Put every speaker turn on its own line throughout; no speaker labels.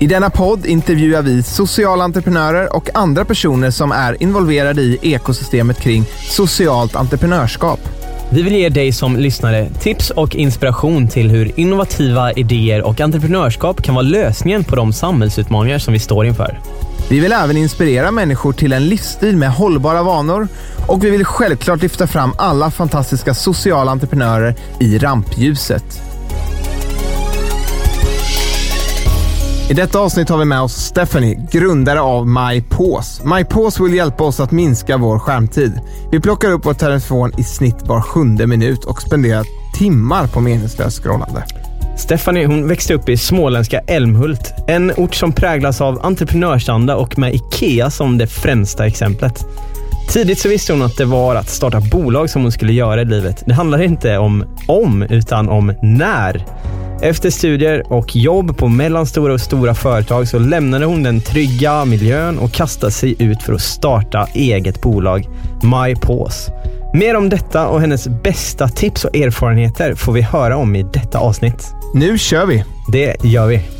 I denna podd intervjuar vi sociala entreprenörer och andra personer som är involverade i ekosystemet kring socialt entreprenörskap.
Vi vill ge dig som lyssnare tips och inspiration till hur innovativa idéer och entreprenörskap kan vara lösningen på de samhällsutmaningar som vi står inför.
Vi vill även inspirera människor till en livsstil med hållbara vanor och vi vill självklart lyfta fram alla fantastiska sociala entreprenörer i rampljuset. I detta avsnitt har vi med oss Stephanie, grundare av MyPause. MyPause vill hjälpa oss att minska vår skärmtid. Vi plockar upp vår telefon i snitt var sjunde minut och spenderar timmar på meningslöst scrollande.
Stephanie hon växte upp i småländska Älmhult, en ort som präglas av entreprenörsanda och med IKEA som det främsta exemplet. Tidigt så visste hon att det var att starta bolag som hon skulle göra i livet. Det handlade inte om om, utan om när. Efter studier och jobb på mellanstora och stora företag så lämnade hon den trygga miljön och kastade sig ut för att starta eget bolag, MyPause. Mer om detta och hennes bästa tips och erfarenheter får vi höra om i detta avsnitt.
Nu kör vi!
Det gör vi.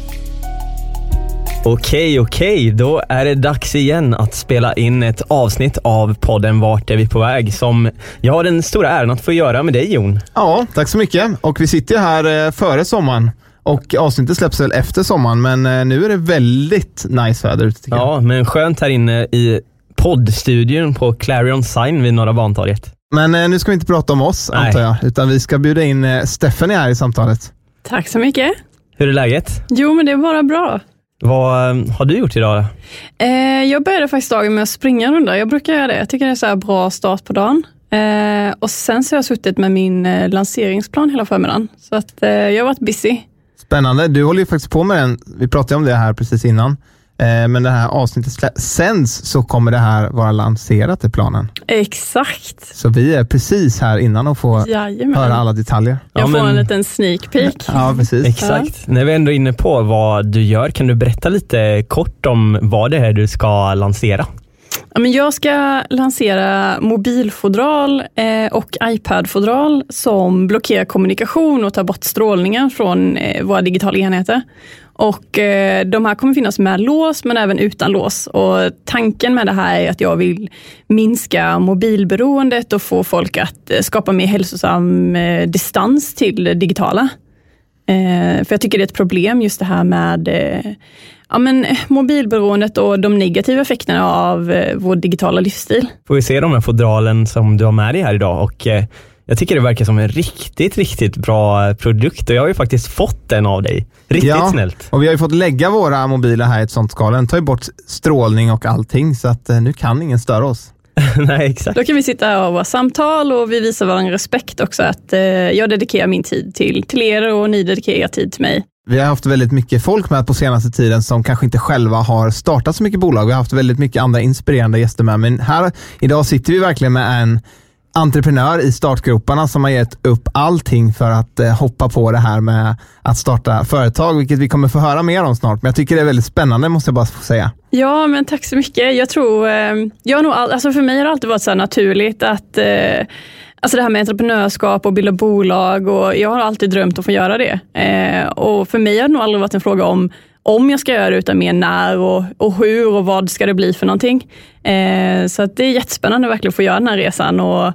Okej, okej, då är det dags igen att spela in ett avsnitt av podden Vart är vi på väg? Som jag har den stora äran att få göra med dig Jon.
Ja, tack så mycket. Och vi sitter ju här eh, före sommaren och avsnittet släpps väl efter sommaren, men eh, nu är det väldigt nice väder ute tycker jag.
Ja, men skönt här inne i poddstudion på Clarion Sign vid Norra Bantorget.
Men eh, nu ska vi inte prata om oss,
Nej.
antar jag, utan vi ska bjuda in Stephanie här i samtalet.
Tack så mycket.
Hur är läget?
Jo, men det är bara bra.
Vad eh, har du gjort idag?
Eh, jag började faktiskt dagen med att springa en runda. Jag brukar göra det. Jag tycker det är så här bra start på dagen. Eh, och sen så har jag suttit med min eh, lanseringsplan hela förmiddagen. Så att jag har varit busy.
Spännande. Du håller ju faktiskt på med den. Vi pratade om det här precis innan. Eh, Men det här avsnittet sänds så kommer det här vara lanserat i planen.
Exakt.
Så vi är precis här innan och får
Jajamän.
höra alla detaljer.
Jag
Ja,
får
men-
en liten sneak peek.
Ja, precis.
Exakt. När vi ändå är inne på vad du gör, kan du berätta lite kort om vad det är du ska lansera?
Ja, men jag ska lansera mobilfodral eh, och iPad-fodral som blockerar kommunikation och tar bort strålningen från eh, våra digitala enheter. Och eh, De här kommer finnas med lås men även utan lås. Och Tanken med det här är att jag vill minska mobilberoendet och få folk att eh, skapa mer hälsosam eh, distans till det digitala. Eh, för jag tycker det är ett problem just det här med eh, ja, men, eh, mobilberoendet och de negativa effekterna av eh, vår digitala livsstil.
Får vi se de här fodralen som du har med dig här idag och eh, jag tycker det verkar som en riktigt, riktigt bra produkt och jag har ju faktiskt fått en av dig. Riktigt
Ja.
snällt.
Och vi har ju fått lägga våra mobiler här i ett sånt skal. Den tar ju bort strålning och allting, så att eh, nu kan ingen störa oss.
Nej, exakt.
Då kan vi sitta och ha våra samtal och vi visar varandra respekt också. Att eh, jag dedikerar min tid till, till er och ni dedikerar er tid till mig.
Vi har haft väldigt mycket folk med på senaste tiden som kanske inte själva har startat så mycket bolag. Vi har haft väldigt mycket andra inspirerande gäster med, men här idag sitter vi verkligen med en entreprenör i startgroparna som har gett upp allting för att eh, hoppa på det här med att starta företag, vilket vi kommer få höra mer om snart. Men jag tycker det är väldigt spännande måste jag bara få säga.
Ja, men tack så mycket. Jag tror, eh, jag nog all, alltså för mig har det alltid varit så här naturligt att eh, Alltså det här med entreprenörskap och bilda bolag och jag har alltid drömt om att få göra det. Eh, och för mig har det nog aldrig varit en fråga om om jag ska göra det, utan mer när och, och hur och vad ska det bli för någonting. Eh, så att det är jättespännande verkligen att få göra den här resan. Och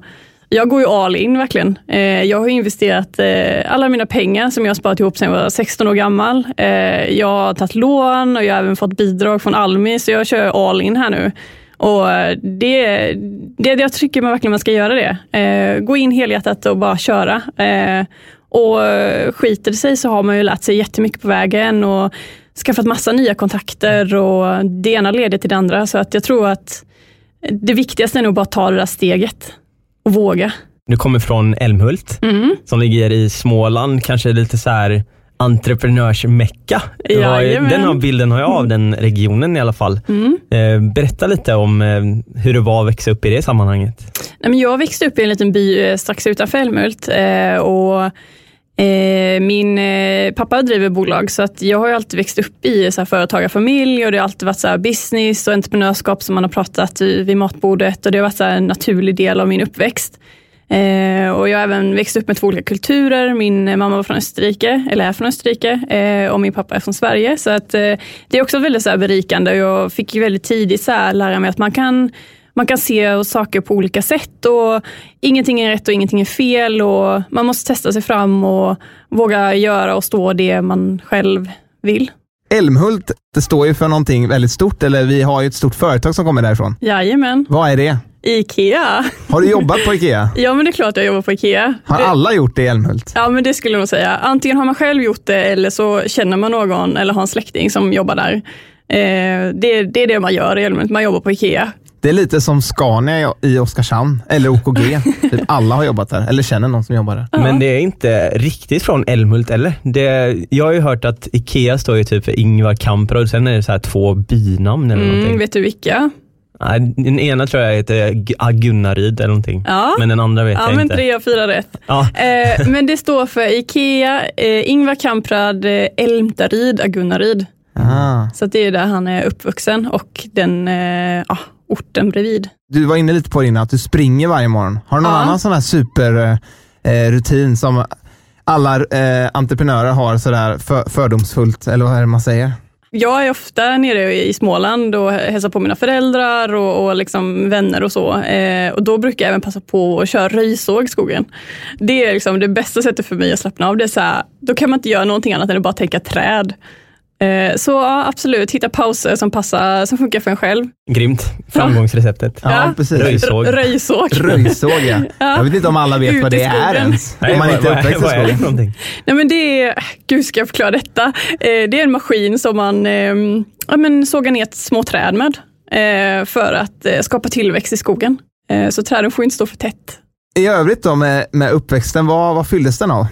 jag går ju all in verkligen. Eh, jag har investerat eh, alla mina pengar som jag har sparat ihop sedan jag var 16 år gammal. Eh, jag har tagit lån och jag har även fått bidrag från Almi, så jag kör all in här nu. Och eh, det, det, jag tycker man verkligen man ska göra det. Eh, gå in helhjärtat och bara köra. Eh, och eh, skiter det sig så har man ju lärt sig jättemycket på vägen och skaffat massa nya kontakter och det ena leder till det andra. Så att jag tror att det viktigaste är nog bara att ta det där steget och våga.
Du kommer från Älmhult
Mm.
som ligger i Småland, kanske lite så här entreprenörsmecka.
Jajamän.
Den har bilden har jag av den regionen i alla fall.
Mm.
Eh, Berätta lite om eh, hur det var att växa upp i det sammanhanget.
Jag växte upp i en liten by eh, strax utanför Älmhult och Eh, min eh, pappa driver bolag så att jag har ju alltid växt upp i så här, företagarfamilj och det har alltid varit så här, business och entreprenörskap som man har pratat vid matbordet och det har varit så här, en naturlig del av min uppväxt. Eh, och jag har även växt upp med två olika kulturer. Min mamma var från Österrike, eller är från Österrike, och min pappa är från Sverige. Så att, det är också väldigt så här, berikande och jag fick ju väldigt tidigt så här, lära mig att man kan man kan se saker på olika sätt och ingenting är rätt och ingenting är fel och man måste testa sig fram och våga göra och stå det man själv vill.
Älmhult, det står ju för någonting väldigt stort, eller vi har ju ett stort företag som kommer därifrån.
Jajamän,
Vad är det?
IKEA.
Har du jobbat på Ikea?
Ja men det är klart jag jobbar på IKEA.
Har
Det-
alla gjort det i Älmhult?
Ja men det skulle jag nog säga. Antingen har man själv gjort det eller så känner man någon eller har en släkting som jobbar där. Eh, det, det är det man gör i Älmhult, man jobbar på IKEA.
Det är lite som Scania i Oskarshamn, eller OKG. typ alla har jobbat där, eller känner någon som jobbar där.
Men det är inte riktigt från Älmhult eller? Det, jag har ju hört att Ikea står ju typ för Ingvar Kamprad, sen är det så här två binamn eller
Mm,
någonting.
vet du vilka?
Nej, den ena tror jag heter ah, Gunnaryd eller någonting.
Ja.
Men den andra vet
Ja
jag
men
inte.
tre av fyra rätt.
Ja.
Eh, men det står för IKEA, eh, Ingvar Kamprad, eh, Älmtaryd, Agunnaryd.
Ah.
Så att det är där han är uppvuxen och den eh, ja, orten bredvid.
Du var inne lite på det innan, att du springer varje morgon. Har du någon
Ja.
annan sån här superrutin eh, som alla eh, entreprenörer har sådär för, fördomsfullt, eller vad är det man säger?
Jag är ofta nere i Småland och hälsar på mina föräldrar och, och liksom vänner och så. Eh, och då brukar jag även passa på att köra röjsåg i skogen. Det är liksom det bästa sättet för mig att slappna av. Det är så här, då kan man inte göra någonting annat än att bara tänka träd. Eh, så ja, absolut, hitta pauser som passar, som funkar för en själv.
Grymt. Framgångsreceptet.
Ja, precis.
Röjsåg.
Röjsåg.
Röjsåg ja. Jag vet inte om alla vet
Ut
vad det är ens.
Nej,
om man
vad-
inte är uppväxt i skogen.
någonting?
Nej men det är, gud ska jag förklara detta? Eh, det är en maskin som man eh, ja, men sågar ner små träd med eh, för att skapa tillväxt i skogen. Så träden får inte stå för tätt.
I övrigt då med, med uppväxten, vad, vad fylldes den av?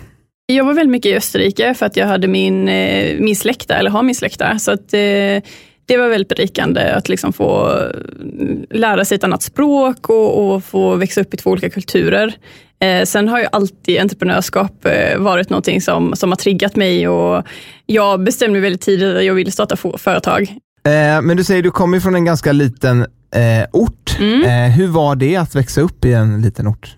Jag var väldigt mycket i Österrike för att jag hade min, eh, min släkt där, eller har min släkt där. Så att, eh, det var väldigt berikande att liksom få eh, lära sig ett annat språk och, och få växa upp i två olika kulturer. Eh, sen har ju alltid entreprenörskap eh, varit någonting som, som har triggat mig och jag bestämde mig väldigt tidigt att jag ville starta företag.
Eh, men du säger du kommer från en ganska liten ort.
Mm.
Hur var det att växa upp i en liten ort?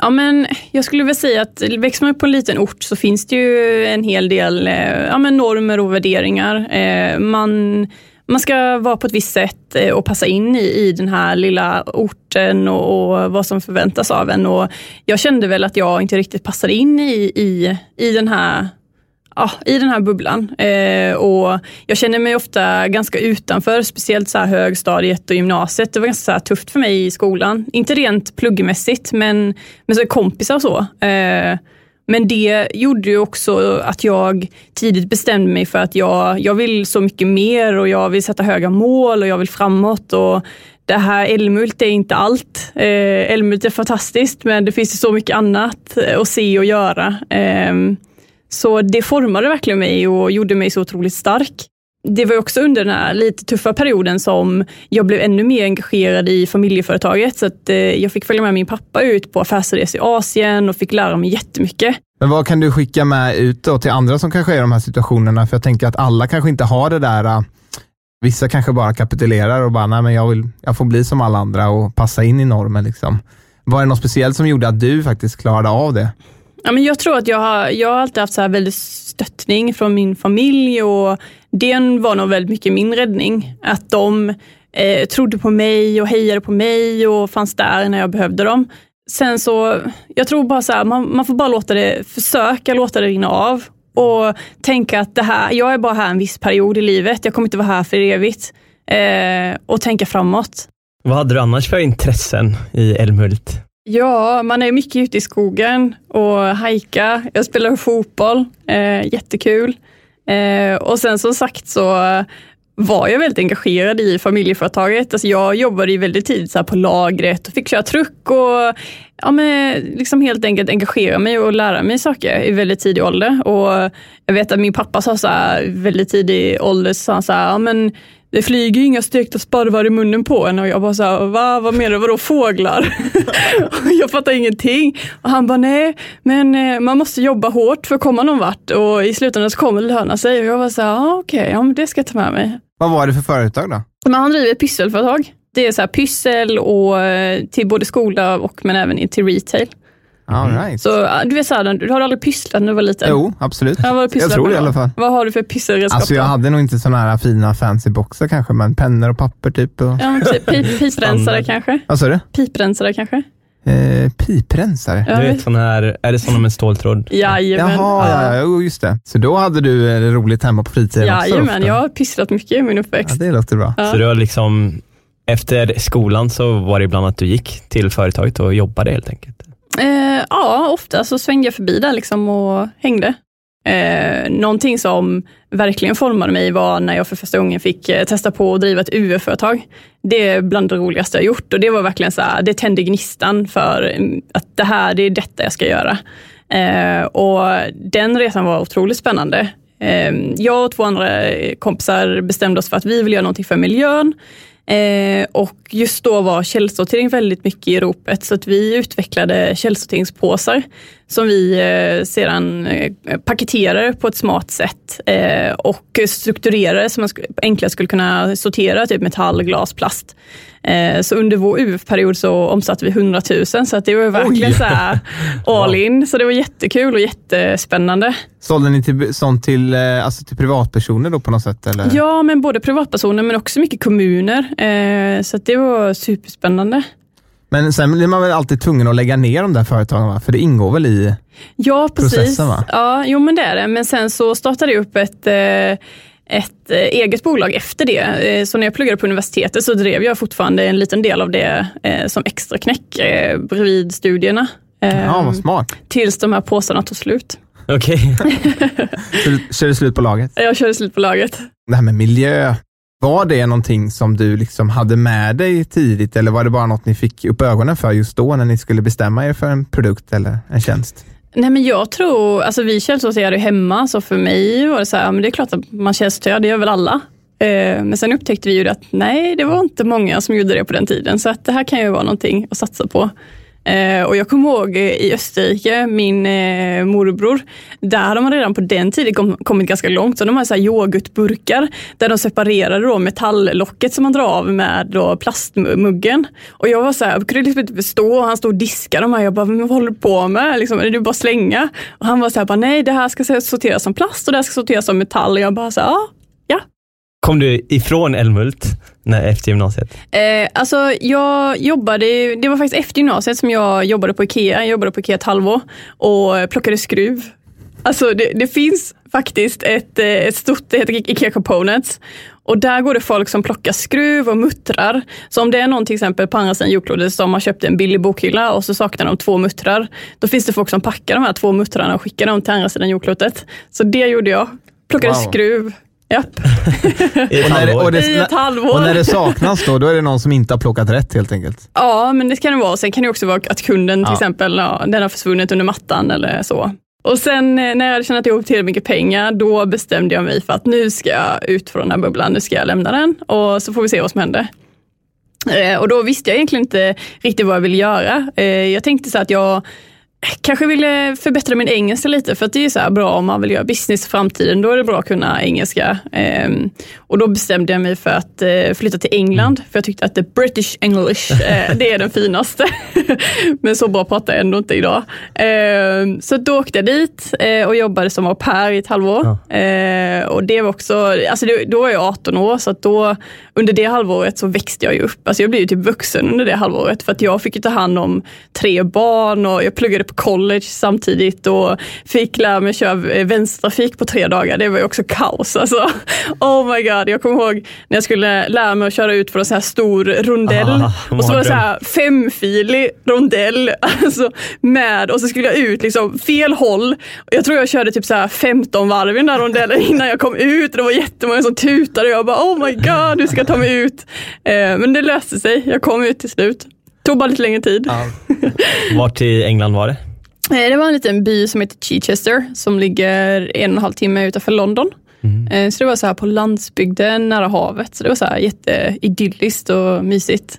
Ja, men jag skulle väl säga att växer man upp på en liten ort så finns det ju en hel del eh, ja, men normer och värderingar. Eh, man, man ska vara på ett visst sätt eh, och passa in i, i den här lilla orten och, och vad som förväntas av en. Och jag kände väl att jag inte riktigt passade in i, i, i den här ja, i den här bubblan. Eh, och jag känner mig ofta ganska utanför, speciellt så här högstadiet och gymnasiet. Det var ganska så här tufft för mig i skolan. Inte rent pluggmässigt, men med så kompisar och så. Eh, men det gjorde ju också att jag tidigt bestämde mig för att jag, jag vill så mycket mer och jag vill sätta höga mål och jag vill framåt. Och det här Älmhult är inte allt. Eh, Älmhult är fantastiskt, men det finns ju så mycket annat eh, att se och göra. Eh, så det formade verkligen mig och gjorde mig så otroligt stark. Det var också under den här lite tuffa perioden som jag blev ännu mer engagerad i familjeföretaget. Så att, eh, jag fick följa med min pappa ut på affärsresor i Asien och fick lära mig jättemycket.
Men vad kan du skicka med ut då till andra som kanske är i de här situationerna? För jag tänker att alla kanske inte har det där. Eh, vissa kanske bara kapitulerar och bara, nej men jag, vill, jag får bli som alla andra och passa in i normen. Liksom. Var det något speciellt som gjorde att du faktiskt klarade av det?
Ja, men jag tror att jag har, jag har alltid haft så här väldigt stöttning från min familj och det var nog väldigt mycket min räddning. Att de eh, trodde på mig och hejade på mig och fanns där när jag behövde dem. Sen så, jag tror bara så här, man, man får bara låta det, försöka låta det rinna av och tänka att det här, jag är bara här en viss period i livet, jag kommer inte vara här för evigt. Eh, och tänka framåt.
Vad hade du annars för intressen i Älmhult?
Ja, man är mycket ute i skogen och hajka. Jag spelar fotboll, eh, jättekul. Eh, och sen som sagt så var jag väldigt engagerad i familjeföretaget. Alltså jag jobbade ju väldigt tidigt så på lagret och fick köra truck och ja, men liksom helt enkelt engagera mig och lära mig saker i väldigt tidig ålder. Och jag vet att min pappa sa så här, väldigt tidig ålder, sa han så här, ja, men det flyger inga stekta sparvar i munnen på en och jag bara så här, Va, vad menar du, vadå fåglar? jag fattar ingenting. Och han bara, nej, men eh, man måste jobba hårt för att komma någon vart och i slutändan så kommer det löna sig. Och jag var så här, ah, okej, okay, ja, det ska jag ta med mig.
Vad var det för företag då?
Men han driver ett pysselföretag. Det är så här pyssel och eh, till både skola och men även till retail.
All right.
Så du vet såhär, du har aldrig pysslat när du var liten?
Jo, absolut.
Ja, vad
jag tror det i alla fall.
Vad har du för pysselredskap?
Alltså jag hade nog inte sådana här fina fancy boxar kanske, men pennor och papper typ. Och...
Ja, typ pip, piprensare kanske?
Vad sa du?
Piprensare kanske?
Eh, piprensare?
Ja, du vet, sån här, är det sådana med ståltråd?
Jajamän.
Jaha, ja, ja, just det. Så då hade du det roligt hemma på fritiden
Jajamän, också, jag har pysslat mycket i min uppväxt.
Ja, det låter bra.
Ja. Så du har liksom, efter skolan så var det ibland att du gick till företaget och jobbade helt enkelt?
Eh, ja, ofta så svängde jag förbi där liksom och hängde. Eh, någonting som verkligen formade mig var när jag för första gången fick eh, testa på att driva ett UF-företag. Det är bland det roligaste jag gjort och det var verkligen så här, det tände gnistan för mm, att det här, det är detta jag ska göra. Eh, och den resan var otroligt spännande. Eh, jag och två andra kompisar bestämde oss för att vi vill göra någonting för miljön. Eh, och just då var källsortering väldigt mycket i ropet så att vi utvecklade källsorteringspåsar som vi eh, sedan eh, paketerade på ett smart sätt och strukturerade så man enklare skulle kunna sortera typ metall, glas, plast. Så under vår UF-period så omsatte vi 100 000 så att det var verkligen så här all in. Så det var jättekul och jättespännande.
Sålde ni till, sånt till, alltså till privatpersoner då på något sätt? Eller?
Ja, men både privatpersoner men också mycket kommuner. Eh, så det var superspännande.
Men sen blir man väl alltid tvungen att lägga ner de där företagen, va? för det ingår väl i
ja, precis.
processen? Va?
Ja, jo men det är det. Men sen så startade jag upp ett ett eh, eget bolag efter det. Eh, så när jag pluggade på universitetet så drev jag fortfarande en liten del av det eh, som extra knäck bredvid studierna.
Ja, vad smart.
Tills de här påsarna tog slut.
Okej. Okay.
körde slut på laget?
Jag körde slut på laget.
Det här med miljö, var det någonting som du liksom hade med dig tidigt eller var det bara något ni fick upp ögonen för just då när ni skulle bestämma er för en produkt eller en tjänst?
Nej men jag tror, alltså vi källsorterade hemma, så för mig var det så här, men det är klart att man källsorterar, det gör väl alla. Eh, men sen upptäckte vi ju att nej, det var inte många som gjorde det på den tiden, så att det här kan ju vara någonting att satsa på. Eh, och jag kommer ihåg eh, i Österrike, min eh, morbror, där hade man redan på den tiden kom, kommit ganska långt. Så de hade så här yoghurtburkar där de separerade då metalllocket som man drar av med då plastmuggen. Och jag var så här, jag kunde liksom inte förstå, han stod och diskade de här. Jag bara, vad håller du på med? Liksom, är det bara slänga? Och han var så här, bara, nej det här ska sorteras som plast och det här ska sorteras som metall. Och jag bara, så här, ah.
Kom du ifrån Älmhult? Efter gymnasiet?
Eh, alltså, jag jobbade, det var faktiskt efter gymnasiet som jag jobbade på Ikea. Jag jobbade på Ikea ett halvår och plockade skruv. Alltså det, det finns faktiskt ett, eh, ett stort, det heter Ikea Components. Och där går det folk som plockar skruv och muttrar. Så om det är någon till exempel på andra sidan jordklotet som har köpt en billig bokhylla och så saknar de två muttrar. Då finns det folk som packar de här två muttrarna och skickar dem till andra sidan jordklotet. Så det gjorde jag. Plockade wow. skruv, Japp.
I ett halvår.
Och, det,
I ett halvår.
och när det saknas då, då är det någon som inte har plockat rätt helt enkelt?
Ja, men det kan det vara. Sen kan det också vara att kunden till ja. exempel, ja, den har försvunnit under mattan eller så. Och sen eh, när jag hade tjänat ihop tillräckligt mycket pengar, då bestämde jag mig för att nu ska jag ut från den här bubblan, nu ska jag lämna den och så får vi se vad som händer. Eh, och då visste jag egentligen inte riktigt vad jag ville göra. Eh, jag tänkte så att jag kanske ville förbättra min engelska lite för att det är så bra om man vill göra business i framtiden. Då är det bra att kunna engelska. Um, och då bestämde jag mig för att uh, flytta till England för jag tyckte att the British English, uh, det är den finaste. Men så bra pratar jag ändå inte idag. Um, så då åkte jag dit uh, och jobbade som au pair i ett halvår. Ja. och det var också, alltså det, då var jag 18 år så då under det halvåret så växte jag ju upp. Alltså jag blev ju typ vuxen under det halvåret för att jag fick ta hand om tre barn och jag pluggade på college samtidigt och fick lära mig köra eh, vänstertrafik på tre dagar. Det var ju också kaos alltså. Oh my god, jag kommer ihåg när jag skulle lära mig att köra ut på en sån här stor rondell.
Ah,
och så var det så här femfilig rondell alltså, med och så skulle jag ut liksom fel håll. Jag tror jag körde typ så här 15 varv i den där rondellen innan jag kom ut. Det var jättemånga som tutade och jag bara oh my god, du ska ta mig ut. Eh, men det löste sig. Jag kom ut till slut. Tog bara lite längre tid.
Vart i England var det?
Eh, Det var en liten by som heter Chichester som ligger en och en halv timme utanför London. Eh, Så det var så här på landsbygden nära havet. Så det var så här jätteidylliskt och mysigt.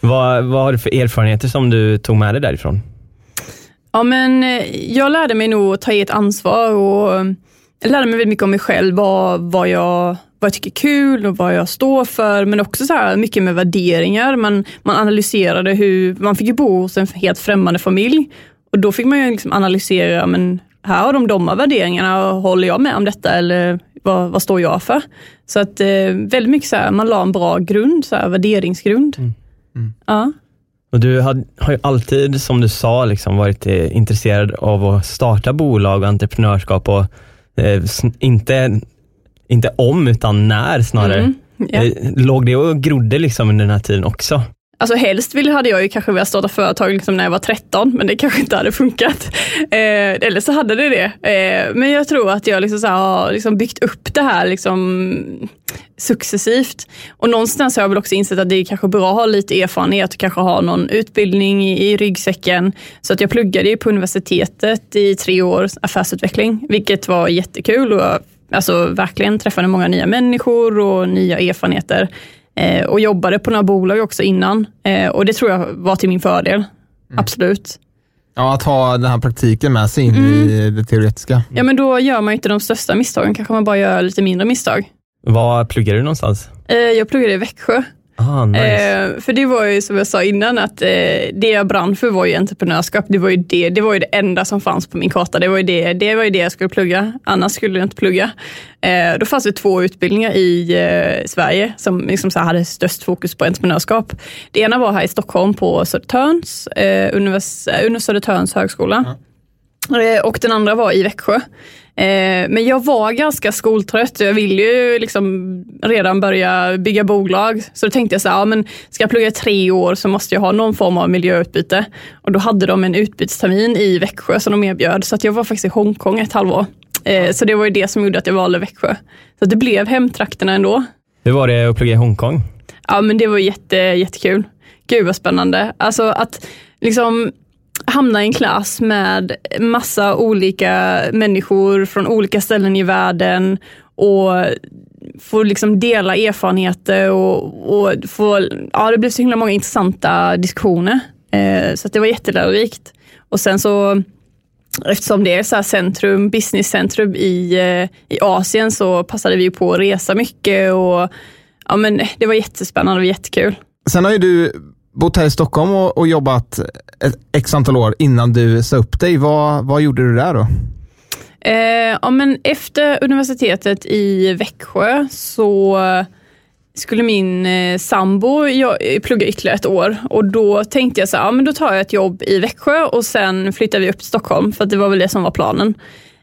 Vad, vad har du för erfarenheter som du tog med dig därifrån?
Ja, men eh, jag lärde mig nog att ta ett ansvar och jag lärde mig väldigt mycket om mig själv, vad, vad, jag, vad jag tycker är kul och vad jag står för, men också så här mycket med värderingar. Man, man analyserade hur, man fick ju bo hos en helt främmande familj och då fick man ju liksom analysera, men här har de de här värderingarna, håller jag med om detta eller vad, vad står jag för? Så att eh, väldigt mycket så här, man la en bra grund, så här, värderingsgrund. Ja.
Och du har, har ju alltid, som du sa, liksom varit eh, intresserad av att starta bolag och entreprenörskap och eh, inte, inte om utan när snarare.
Mm.
Eh, Låg det och grodde liksom under den här tiden också?
Alltså helst ville, hade jag ju kanske velat starta företag liksom när jag var 13, men det kanske inte hade funkat. Eh, eller så hade det det. Eh, men jag tror att jag liksom så här har liksom byggt upp det här liksom successivt. Och någonstans har jag väl också insett att det är kanske bra att ha lite erfarenhet och kanske ha någon utbildning i, i ryggsäcken. Så att jag pluggade ju på universitetet i tre år affärsutveckling, vilket var jättekul och jag, alltså verkligen träffade många nya människor och nya erfarenheter. Eh, och jobbade på några bolag också innan. Eh, och det tror jag var till min fördel. Absolut.
Ja, att ha den här praktiken med sig in i det teoretiska.
Ja, men då gör man ju inte de största misstagen. Kanske man bara gör lite mindre misstag.
Var pluggar du någonstans?
Eh, jag pluggade i Växjö.
Ah, nice.
Eh, för det var ju som jag sa innan, att eh, det jag brann för var ju entreprenörskap. Det var ju det, det var ju det enda som fanns på min karta. Det var ju det, det, var ju det jag skulle plugga. Annars skulle jag inte plugga. Eh, då fanns det två utbildningar i eh, Sverige som liksom så här hade störst fokus på entreprenörskap. Det ena var här i Stockholm på Södertörns, eh, univers, eh, Södertörns högskola. Eh, Och den andra var i Växjö. Eh, Men jag var ganska skoltrött och jag ville ju liksom redan börja bygga bolag. Så då tänkte jag så här, ja, men ska jag plugga tre år så måste jag ha någon form av miljöutbyte. Och då hade de en utbytestermin i Växjö som de erbjöd. Så att jag var faktiskt i Hongkong ett halvår. Eh, Så det var ju det som gjorde att jag valde Växjö. Så det blev hemtrakterna ändå.
Hur var det att plugga i Hongkong?
Ja, men det var jätte, jättekul. Gud vad spännande. Alltså att liksom hamna i en klass med massa olika människor från olika ställen i världen och få liksom dela erfarenheter och, och få, ja det blev så himla många intressanta diskussioner. Eh, så att det var jättelärorikt. Och sen så Eftersom det är så här centrum, businesscentrum i, eh, i Asien så passade vi på att resa mycket och ja, men det var jättespännande och jättekul.
Sen har ju du bott här i Stockholm och, och jobbat ett x antal år innan du sa upp dig. Vad, vad gjorde du där då?
Eh, ja, men efter universitetet i Växjö så skulle min eh, sambo jag, eh, plugga ytterligare ett år och då tänkte jag så här, ja, men då tar jag ett jobb i Växjö och sen flyttar vi upp till Stockholm för att det var väl det som var planen.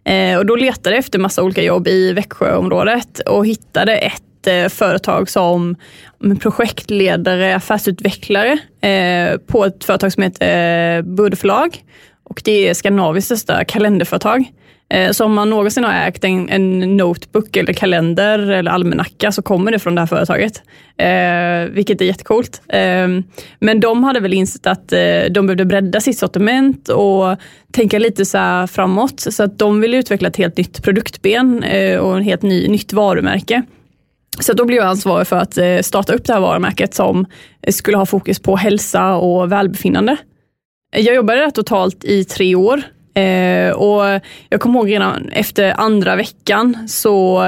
Eh, och då letade jag efter massa olika jobb i Växjöområdet och hittade ett ett eh, företag som mm, projektledare, affärsutvecklare eh, på ett företag som heter eh, förlag. Och det är Skandinaviens största kalenderföretag. Eh, så om man någonsin har ägt en, en notebook eller kalender eller almanacka så kommer det från det här företaget. Eh, vilket är jättecoolt. Eh, men de hade väl insett att eh, de behövde bredda sitt sortiment och tänka lite så här framåt. Så att de ville utveckla ett helt nytt produktben eh, och ett helt ny, nytt varumärke. Så då blev jag ansvarig för att eh, starta upp det här varumärket som eh, skulle ha fokus på hälsa och välbefinnande. Eh, jag jobbade där totalt i tre år och jag kommer ihåg redan efter andra veckan så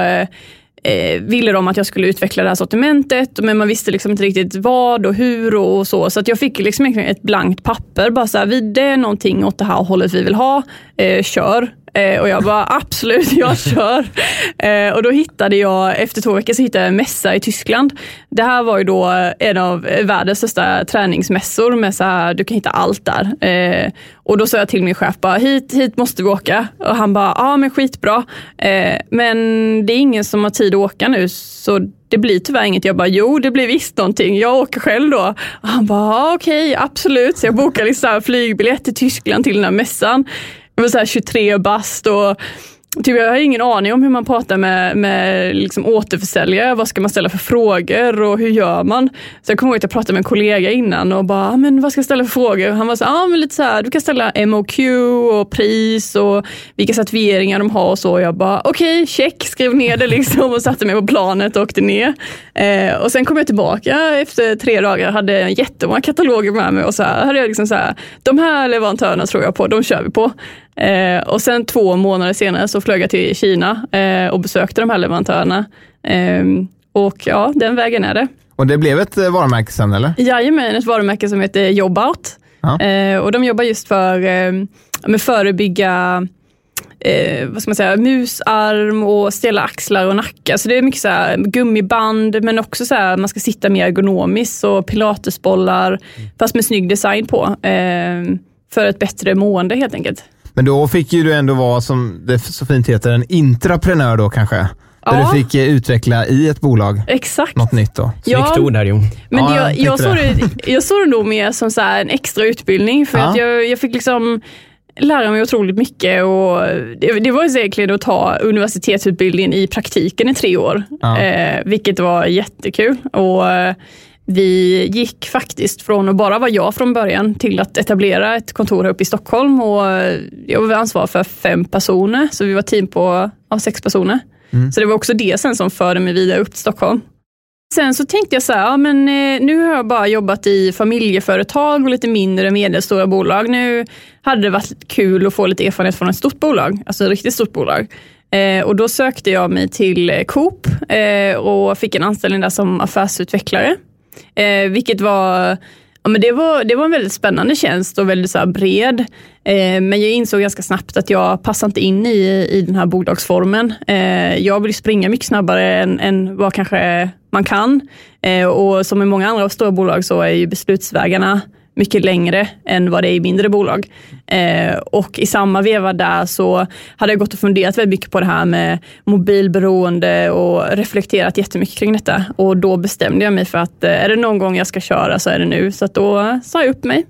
ville de att jag skulle utveckla det här sortimentet men man visste liksom inte riktigt vad och hur och så. Så att jag fick liksom ett blankt papper. Bara så här, "Vi- det är någonting åt det här hållet vi vill ha. Eh, kör. Eh, och jag bara absolut, jag kör. Eh, och då hittade jag, efter två veckor så hittade jag en mässa i Tyskland. Det här var ju då en av världens största träningsmässor med så här, du kan hitta allt där. Eh, och då sa jag till min chef, bara, hit, hit måste vi åka. Och han bara, ja men skitbra. Eh, men det är ingen som har tid att åka nu så det blir tyvärr inget. Jag bara, jo det blir visst någonting. Jag åker själv då. Och han bara, okej okay, absolut. Så jag bokade liksom flygbiljett till Tyskland till den här mässan. Jag var så här 23 bast och Typ, jag har ingen aning om hur man pratar med, med liksom återförsäljare. Vad ska man ställa för frågor och hur gör man? Så jag kommer ihåg att jag pratade med en kollega innan och bara, ah, men vad ska jag ställa för frågor? Han var så ah, men lite så här, du kan ställa MOQ och pris och vilka certifieringar de har och så. Och jag bara, okej, okay, check, skrev ner det liksom och satte mig på planet och åkte ner. Eh, och sen kom jag tillbaka efter tre dagar, hade jättemånga kataloger med mig och så här, hade jag liksom så här, de här leverantörerna tror jag på, de kör vi på. Eh, och sen två månader senare så flög jag till Kina eh, och besökte de här leverantörerna. Eh, och ja, den vägen är det.
Och det blev ett eh, varumärke sen eller?
Jajamän, ett varumärke som heter Jobout. Ja. Eh, och de jobbar just för att förebygga eh, vad ska man säga, musarm och stela axlar och nacke. Så det är mycket så här, gummiband men också så här, man ska sitta mer ergonomiskt och pilatesbollar fast med snygg design på. Eh, för ett bättre mående helt enkelt.
Men då fick ju du ändå vara, som det så fint heter, en intraprenör då kanske? Där ja. du fick eh, utveckla i ett bolag
Exakt.
något nytt då.
Snyggt ja. ord där Jon.
Men ja, jag, jag, såg det, jag såg det nog mer som så en extra utbildning för ja. att jag, jag fick liksom lära mig otroligt mycket och det, det var egentligen att ta universitetsutbildningen i praktiken i tre år, ja. eh, vilket var jättekul. Och vi gick faktiskt från att bara vara jag från början till att etablera ett kontor här uppe i Stockholm och jag var ansvarig för fem personer, så vi var team på av sex personer. Mm. Så det var också det sen som förde mig vidare upp till Stockholm. Sen så tänkte jag så här, ja, men eh, nu har jag bara jobbat i familjeföretag och lite mindre medelstora bolag. Nu hade det varit kul att få lite erfarenhet från ett stort bolag, alltså ett riktigt stort bolag. Eh, och då sökte jag mig till Coop eh, och fick en anställning där som affärsutvecklare. Eh, vilket var Ja, men det, var, det var en väldigt spännande tjänst och väldigt så bred. Eh, men jag insåg ganska snabbt att jag passar inte in i, i den här bolagsformen. Eh, jag vill springa mycket snabbare än, än vad kanske man kan. Eh, och som i många andra stora bolag så är ju beslutsvägarna mycket längre än vad det är i mindre bolag. Eh, och i samma veva där så hade jag gått och funderat väldigt mycket på det här med mobilberoende och reflekterat jättemycket kring detta. Och då bestämde jag mig för att eh, är det någon gång jag ska köra så är det nu. Så då sa jag upp mig.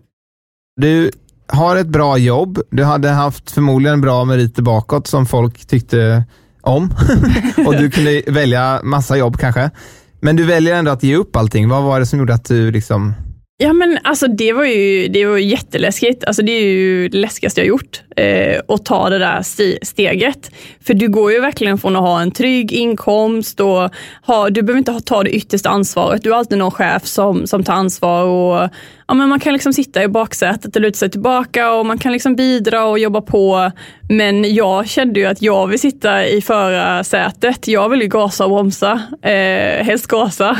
Du har ett bra jobb. Du hade haft förmodligen bra meriter bakåt som folk tyckte om. och du kunde välja massa jobb kanske. Men du väljer ändå att ge upp allting. Vad var det som gjorde att du liksom
Ja men alltså det var ju det var jätteläskigt. Alltså det är ju det läskigaste jag gjort. Eh, att ta det där steget. För du går ju verkligen från att ha en trygg inkomst och ha, du behöver inte ta det yttersta ansvaret. Du har alltid någon chef som, som tar ansvar och ja, men man kan liksom sitta i baksätet och luta sig tillbaka och man kan liksom bidra och jobba på. Men jag kände ju att jag vill sitta i förarsätet. Jag vill ju gasa och bromsa. Eh, helst gasa.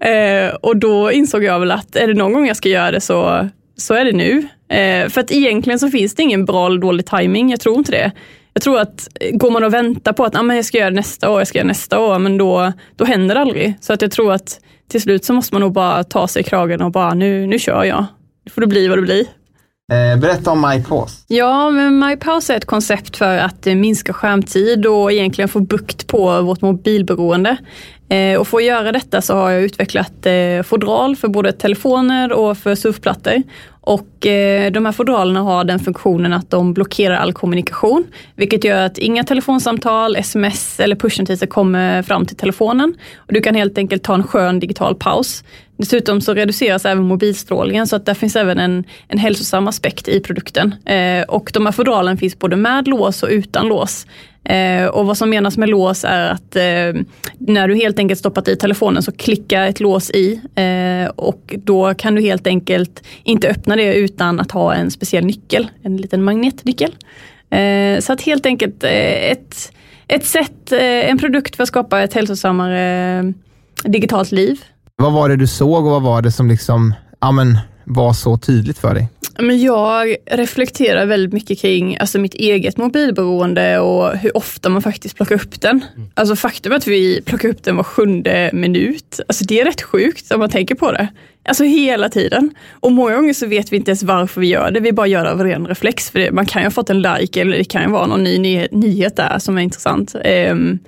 eh, och då insåg jag väl att är det någon gång jag ska göra det så, så är det nu. Eh, för att egentligen så finns det ingen bra eller dålig timing. Jag tror inte det. Jag tror att går man och väntar på att ah, men jag ska göra det nästa år, jag ska göra det nästa år, men då, då händer det aldrig. Så att jag tror att till slut så måste man nog bara ta sig i kragen och bara nu, nu kör jag. Nu får det bli vad det blir.
Eh, berätta om MyPause.
Ja, men MyPause är ett koncept för att eh, minska skärmtid och egentligen få bukt på vårt mobilberoende. Eh, och för att göra detta så har jag utvecklat eh, fodral för både telefoner och för surfplattor. Och eh, de här fodralerna har den funktionen att de blockerar all kommunikation, vilket gör att inga telefonsamtal, sms eller pushnotiser kommer fram till telefonen. Och du kan helt enkelt ta en skön digital paus. Dessutom så reduceras även mobilstrålningen så att där finns även en, en hälsosam aspekt i produkten. Och de här fodralen finns både med lås och utan lås. Eh, och vad som menas med lås är att eh, när du helt enkelt stoppat i telefonen så klickar ett lås i eh, och då kan du helt enkelt inte öppna det utan att ha en speciell nyckel, en liten magnetnyckel. Eh, så att helt enkelt eh, ett, ett sätt, eh, en produkt för att skapa ett hälsosammare eh, digitalt liv.
Vad var det du såg och vad var det som liksom, ja, men, var så tydligt för dig?
Men jag reflekterar väldigt mycket kring alltså mitt eget mobilberoende och hur ofta man faktiskt plockar upp den. Mm. Alltså faktum att vi plockar upp den var sjunde minut. Alltså det är rätt sjukt om man tänker på det. Alltså hela tiden. Och många gånger så vet vi inte ens varför vi gör det. Vi bara gör det av ren reflex. För det, man kan ju ha fått en like eller det kan ju vara någon ny nyhet, nyhet där som är intressant. Um,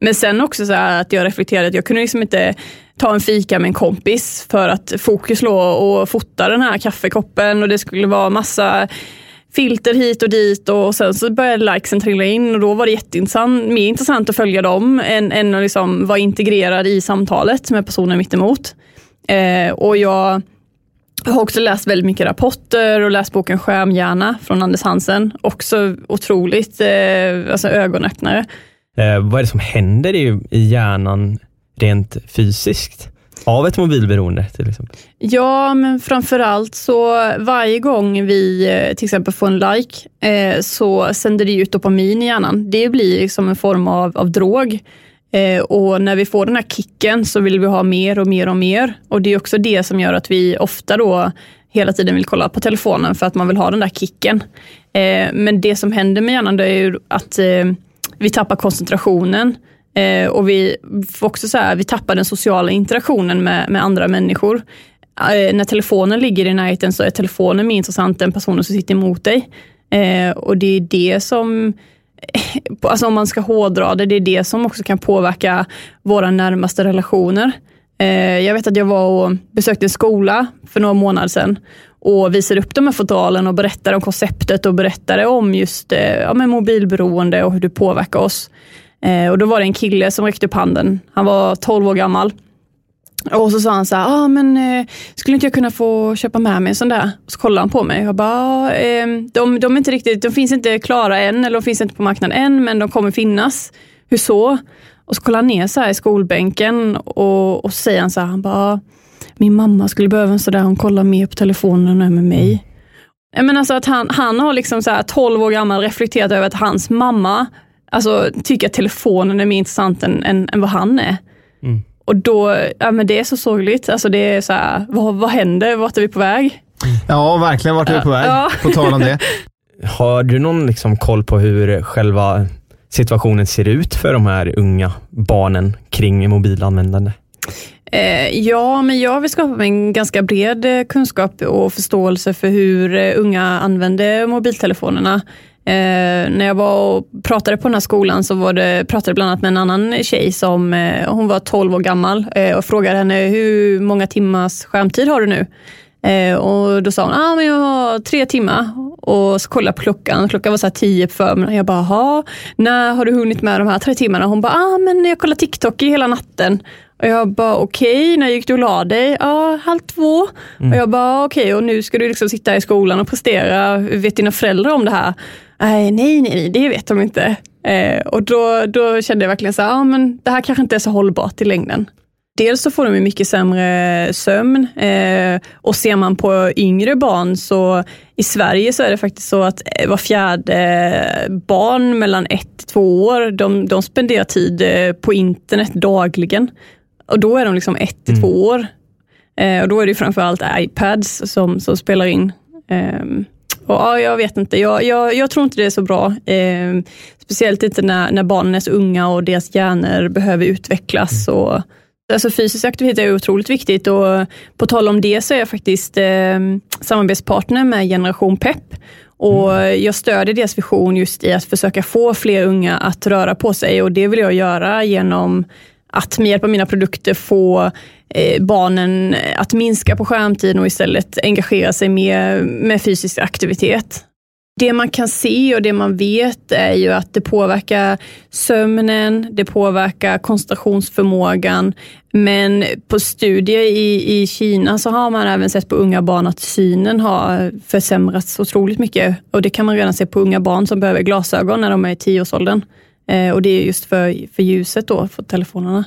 men sen också så att jag reflekterade att jag kunde liksom inte ta en fika med en kompis för att fokus låg och fota den här kaffekoppen och det skulle vara massa filter hit och dit och sen så började likesen trilla in och då var det jätteintressant, mer intressant att följa dem än, än att liksom vara integrerad i samtalet med personen mittemot. Eh, och jag har också läst väldigt mycket rapporter och läst boken Skärmhjärna från Anders Hansen. Också otroligt eh, alltså ögonöppnare.
Eh, vad är det som händer i, i hjärnan rent fysiskt? Av ett mobilberoende till exempel?
Ja, men framförallt så varje gång vi eh, till exempel får en like eh, så sänder det ut dopamin i hjärnan. Det blir liksom en form av, av drog. Eh, och när vi får den här kicken så vill vi ha mer och mer och mer. Och det är också det som gör att vi ofta då hela tiden vill kolla på telefonen för att man vill ha den där kicken. Eh, men det som händer med hjärnan är ju att eh, vi tappar koncentrationen eh, och vi också så här, vi tappar den sociala interaktionen med, med andra människor. Eh, när telefonen ligger i närheten så är telefonen mer intressant än personen som sitter emot dig. Eh, och det är det som alltså om man ska hårdra det, det är det som också kan påverka våra närmaste relationer. Eh, jag vet att jag var och besökte en skola för några månader sedan och visade upp de här fotalen och berättade om konceptet och berättade om just eh, ja, med mobilberoende och hur det påverkar oss. Eh, och Då var det en kille som räckte upp handen. Han var 12 år gammal och så sa han så här, ah, men eh, skulle inte jag kunna få köpa med mig en sån där? Och så kollade han på mig. Jag bara, eh, de, de, är inte riktigt, de finns inte klara än, eller de finns inte på marknaden än, men de kommer finnas. Hur så? Och så kollar han ner så här i skolbänken och, och så säger han så här, han bara, min mamma skulle behöva en sån där, hon kollar mer på telefonen än med mig. Men alltså att han, han har liksom så här 12 år gammal reflekterat över att hans mamma alltså, tycker att telefonen är mer intressant än, än, än vad han är. Mm. Och då, ja men det är så sorgligt. Alltså det är så här, vad, vad händer? Vart är vi på väg?
Ja, verkligen. Vart är vi på väg? Ja. På tal om det.
Har du någon liksom koll på hur själva situationen ser ut för de här unga barnen kring mobilanvändande?
Eh, ja, men jag vill skapa mig en ganska bred eh, kunskap och förståelse för hur eh, unga använder mobiltelefonerna. Eh, när jag var och pratade på den här skolan så var det, pratade jag bland annat med en annan tjej som eh, hon var 12 år gammal eh, och frågade henne hur många timmars skärmtid har du nu? Eh, och Då sa hon ah, men jag har tre timmar och så kollade jag på klockan. Klockan var så här tio på förmiddagen. Jag bara, när har du hunnit med de här tre timmarna? Hon bara, ah, men jag kollade TikTok i hela natten. Och jag bara okej, okay, när gick du och la dig? Ja, halv två. Mm. Och jag bara okej, okay, och nu ska du liksom sitta i skolan och prestera. Vet dina föräldrar om det här? Nej, nej, nej, det vet de inte. Eh, och då, då kände jag verkligen så här, ja, men det här kanske inte är så hållbart i längden. Dels så får de mycket sämre sömn eh, och ser man på yngre barn så i Sverige så är det faktiskt så att eh, var fjärde barn mellan ett till två år, de, de spenderar tid eh, på internet dagligen. Och då är de liksom ett till mm. två år. Eh, och då är det framförallt iPads som, som spelar in. Um, och, ja, jag vet inte, jag, jag, jag, tror inte det är så bra. Eh, speciellt inte när, när barnen är så unga och deras hjärnor behöver utvecklas. Mm. Och, alltså fysisk aktivitet är otroligt viktigt och på tal om det så är jag faktiskt eh, samarbetspartner med Generation Pep. Och mm. Jag stödjer deras vision just i att försöka få fler unga att röra på sig och det vill jag göra genom att med hjälp av mina produkter få eh, barnen eh, att minska på skärmtiden och istället engagera sig mer med fysisk aktivitet. Det man kan se och det man vet är ju att det påverkar sömnen, det påverkar koncentrationsförmågan. Men på studier i, i Kina så har man även sett på unga barn att synen har försämrats otroligt mycket. Och det kan man redan se på unga barn som behöver glasögon när de är i tioårsåldern. Eh, och det är just för, för ljuset då, för telefonerna.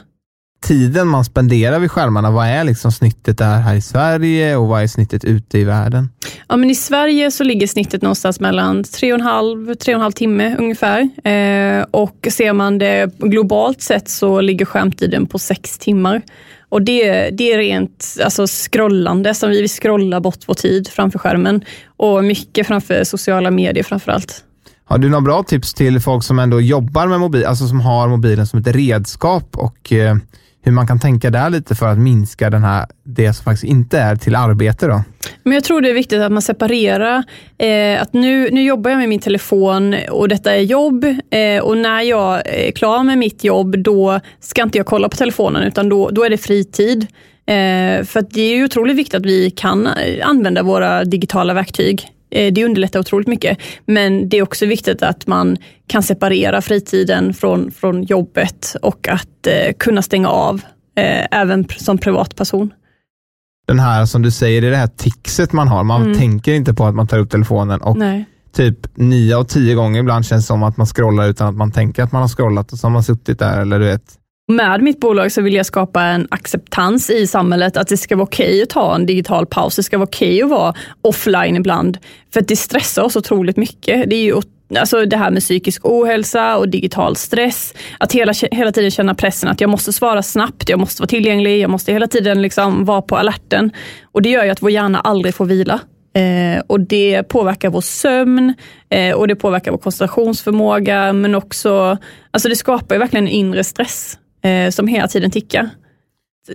tiden man spenderar vid skärmarna, vad är liksom snittet där här i Sverige och vad är snittet ute i världen?
Ja, men I Sverige så ligger snittet någonstans mellan 3,5-3,5 timme ungefär. Eh, och ser man det globalt sett så ligger skärmtiden på 6 timmar. Och det, det är rent alltså, scrollande, som vi vill scrolla bort vår tid framför skärmen. Och mycket framför sociala medier framför allt.
Har du några bra tips till folk som ändå jobbar med mobil, alltså som har mobilen som ett redskap och eh, hur man kan tänka där lite för att minska den här, det som faktiskt inte är till arbete? Då?
Men jag tror det är viktigt att man separerar. Eh, att nu, nu jobbar jag med min telefon och detta är jobb eh, och när jag är klar med mitt jobb då ska inte jag kolla på telefonen utan då, då är det fritid. Eh, för det är ju otroligt viktigt att vi kan använda våra digitala verktyg. Eh, det underlättar otroligt mycket. Men det är också viktigt att man kan separera fritiden från, från jobbet och att eh, kunna stänga av eh, även som privatperson.
Den här som du säger, det är det här tixet man har. Man mm. tänker inte på att man tar upp telefonen och Nej. typ nio av tio gånger ibland känns det som att man scrollar utan att man tänker att man har scrollat och så har man suttit där eller du vet
med mitt bolag så vill jag skapa en acceptans i samhället att det ska vara okej okay att ta en digital paus. Det ska vara okej okay att vara offline ibland. För att det stressar oss otroligt mycket. Det är ju alltså det här med psykisk ohälsa och digital stress. Att hela, hela tiden känna pressen att jag måste svara snabbt, jag måste vara tillgänglig, jag måste hela tiden liksom vara på alerten. Och det gör ju att vår hjärna aldrig får vila. Eh, och Det påverkar vår sömn eh, och det påverkar vår koncentrationsförmåga men också, alltså det skapar ju verkligen en inre stress eh, som hela tiden tickar.